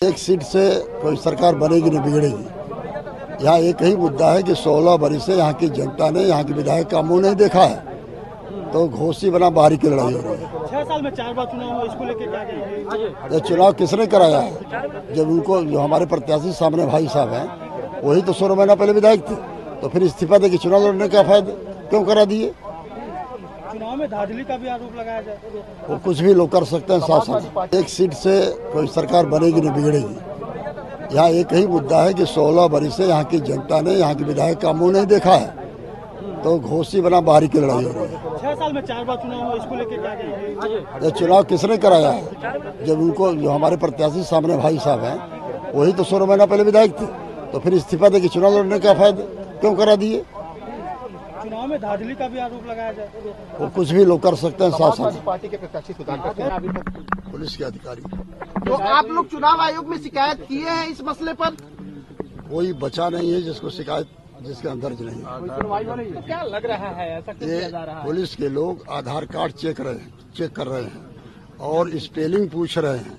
एक सीट से कोई सरकार बनेगी नहीं बिगड़ेगी। यहाँ एक ही मुद्दा है कि 16 बरी से यहाँ की जनता ने यहाँ के विधायक का मुँह नहीं देखा है। तो घोसी बना बाहरी की लड़ाई हो रही है। छह साल में चार बार चुनाव इसको लेके क्या ये चुनाव किसने कराया है? जब उनको जो हमारे प्रत्याशी सामने भाई साहब हैं वही तो सोलह महीना पहले विधायक थे। तो फिर इस्तीफा दे के चुनाव लड़ने का फ़ायदा क्यों करा दिए? चुनाव में धांधली का भी आरोप लगाया जाए वो कुछ भी लोग कर सकते हैं शासन। एक सीट से कोई सरकार बनेगी नहीं बिगड़ेगी। यहाँ एक ही मुद्दा है कि 16 बरी से यहाँ की जनता ने यहाँ के विधायक का मुँह नहीं देखा है। तो घोसी बना बाहरी की लड़ाई हो रही है। छह साल में चार बार चुनाव इसको लेके क्या ये चुनाव किसने कराया है? जब उनको जो हमारे प्रत्याशी सामने भाई साहब हैं वही तो सोलह महीना पहले विधायक थे। तो फिर इस्तीफा दे के चुनाव लड़ने का फ़ायदा क्यों करा दिए? में धांधली का भी आरोप लगाया जाए। वो कुछ भी लोग कर सकते हैं शासन। पार्टी के प्रत्याशी सुधार करते हैं। अभी तक पुलिस के अधिकारी। तो आप लोग चुनाव आयोग में शिकायत किए हैं इस मसले पर? कोई बचा नहीं है जिसको शिकायत जिसके अंदर नहीं है। तो क्या लग रहा है? ऐसा ये किया जा रहा है? पुलिस के लोग आधार कार्ड चेक रहे हैं चेक कर रहे हैं और स्पेलिंग पूछ रहे हैं।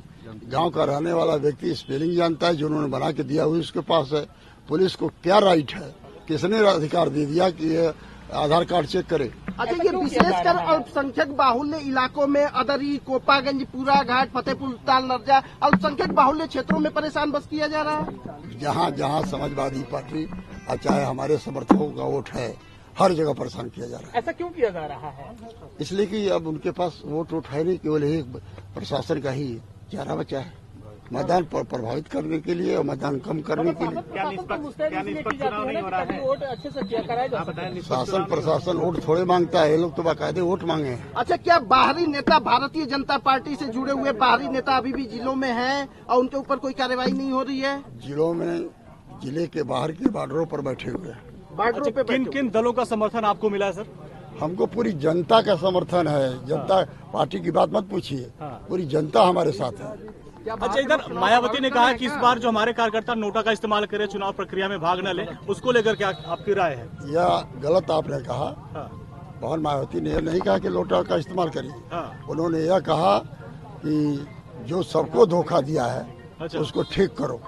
गाँव का रहने वाला व्यक्ति स्पेलिंग जानता है जो उन्होंने बना के दिया हुआ उसके पास है। पुलिस को क्या राइट है? किसने अधिकार दे दिया कि ये आधार कार्ड चेक करे। अच्छा ये विशेषकर अल्पसंख्यक बाहुल्य इलाकों में अदरी कोपागंज पूरा घाट फतेहपुर ताल नरजा अल्पसंख्यक बाहुल्य क्षेत्रों में परेशान बस किया जा रहा है। जहाँ जहाँ समाजवादी पार्टी और चाहे हमारे समर्थकों का वोट है हर जगह परेशान किया जा रहा है। ऐसा क्यों किया जा रहा है? इसलिए कि अब उनके पास वोट वोट है नहीं केवल एक प्रशासन का ही चारा बचा है। मतदान पर प्रभावित करने के लिए और मतदान कम करने के लिए। क्या निष्पक्ष क्या निष्पक्ष चुनाव नहीं हो रहा है? वोट अच्छे से किया कराया जा सकता है। शासन प्रशासन वोट थोड़े माँगता है ये लोग तो बाकायदे वोट मांगे। हैं अच्छा क्या बाहरी नेता भारतीय जनता पार्टी से जुड़े हुए बाहरी नेता अभी भी जिलों में हैं और उनके ऊपर कोई कार्रवाई नहीं हो रही है? जिलों में ज़िले के बाहर के बॉर्डरों पर बैठे हुए हैं। बॉर्डरों पे किन किन दलों का समर्थन आपको मिला है सर? हमको पूरी जनता का समर्थन है। जनता पार्टी की बात मत पूछिए। पूरी जनता हमारे साथ है। अच्छा इधर मायावती ने कहा कि इस बार जो हमारे कार्यकर्ता नोटा का इस्तेमाल करे चुनाव प्रक्रिया में भाग न ले उसको लेकर क्या आपकी राय है? यह गलत आपने कहा। हाँ, भवन मायावती ने यह नहीं कहा कि नोटा का इस्तेमाल करिए। हाँ। उन्होंने यह कहा कि जो सबको धोखा दिया है अच्छा। उसको ठीक करो।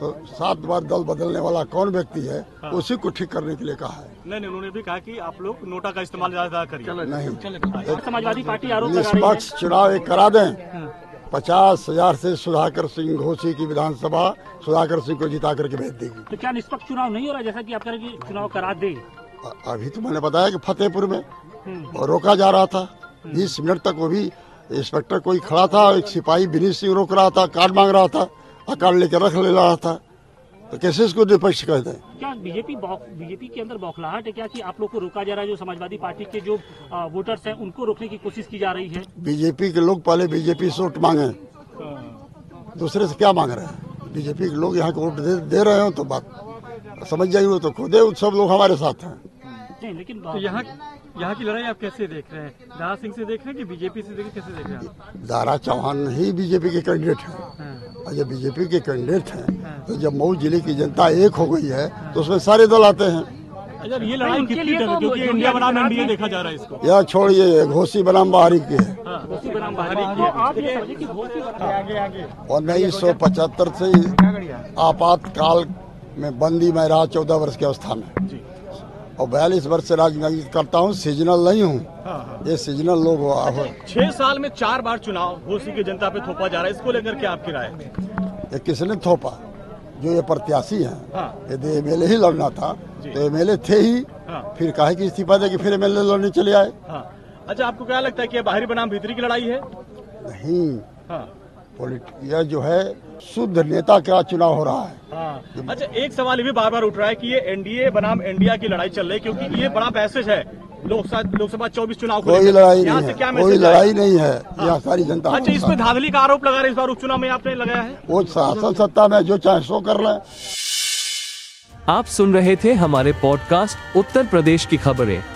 तो सात बार दल बदलने वाला कौन व्यक्ति है हाँ। उसी को ठीक करने के लिए कहा है। नहीं नहीं उन्होंने भी कहा कि आप लोग नोटा का इस्तेमाल ज़्यादा करिए। नहीं। समाजवादी पार्टी आरोप है। निष्पक्ष चुनाव एक करा दें। पचास हज़ार से सुधाकर सिंह घोसी की विधानसभा सुधाकर सिंह को जिता करके भेज देगी। तो क्या निष्पक्ष चुनाव नहीं हो रहा जैसा कि आप कह रहे चुनाव करा दे? अभी तो मैंने बताया कि फतेहपुर में और रोका जा रहा था। बीस मिनट तक वो भी इंस्पेक्टर कोई खड़ा था एक सिपाही विनीत सिंह रोक रहा था कार्ड मांग रहा था। कार्ड लेकर रख ले रहा था। तो कैसे इसको निष्पक्ष कहते हैं क्या बीजेपी बीजेपी के अंदर बौखलाहट है क्या कि आप लोग को रोका जा रहा है जो समाजवादी पार्टी के जो वोटर्स हैं उनको रोकने की कोशिश की जा रही है? बीजेपी के लोग पहले बीजेपी से वोट मांगे। दूसरे से क्या मांग रहे हैं? बीजेपी के लोग यहाँ को वोट दे, दे रहे हो तो बात। समझ जाइए तो खुदे सब लोग हमारे साथ हैं। नहीं लेकिन तो यहाँ यहाँ की लड़ाई आप कैसे देख रहे हैं? दारा सिंह से देख रहे हैं कि बीजेपी से देख कैसे देख रहे हैं दारा चौहान ही बीजेपी के कैंडिडेट हैं। और जब बीजेपी के कैंडिडेट हैं तो जब मऊ ज़िले की जनता एक हो गई है तो उसमें सारे दल आते हैं। अच्छा ये लड़ाई कितनी है? तो क्योंकि इंडिया बनाम एनडीए देखा जा रहा है इसको। यह छोड़िए घोसी बनाम बाहरी के है। की है। आप ये समझिए कि वोट की उन्नीस सौ पचहत्तर से आपातकाल में बंदी मैं रहा चौदह वर्ष की अवस्था में। और बयालीस वर्ष से राजनीति करता हूँ सीजनल नहीं हूँ। ये सीजनल लोग हो- हो- छह साल में चार बार चुनाव घोसी की जनता पे थोपा जा रहा है इसको लेकर क्या आपकी राय? ये किसने थोपा? जो ये प्रत्याशी है। हाँ। यदि एमएलए ही लड़ना था तो एमएलए थे ही हाँ। फिर काहे की इस्तीफा दे के फिर एमएलए लड़ने चले आए। हाँ। अच्छा आपको क्या लगता है कि बाहरी बनाम भीतरी की लड़ाई है? नहीं। हाँ। यह जो है शुद्ध नेता का चुनाव हो रहा है। हाँ। अच्छा एक सवाल ये भी बार बार उठ रहा है कि ये एनडीए बनाम इंडिया की लड़ाई चल रही है क्योंकि ये बड़ा मैसेज है लोकसभा लोकसभा चौबीस चुनाव को कोई लड़ाई यहाँ नहीं से क्या है? कोई लड़ाई नहीं है यहाँ सारी जनता अच्छा इस पे धांधली का आरोप लगा रहे इस बार उपचुनाव में आपने लगाया है? वो शासन सत्ता में जो चाहे सो कर ले आप सुन रहे थे हमारे पॉडकास्ट उत्तर प्रदेश की खबरें।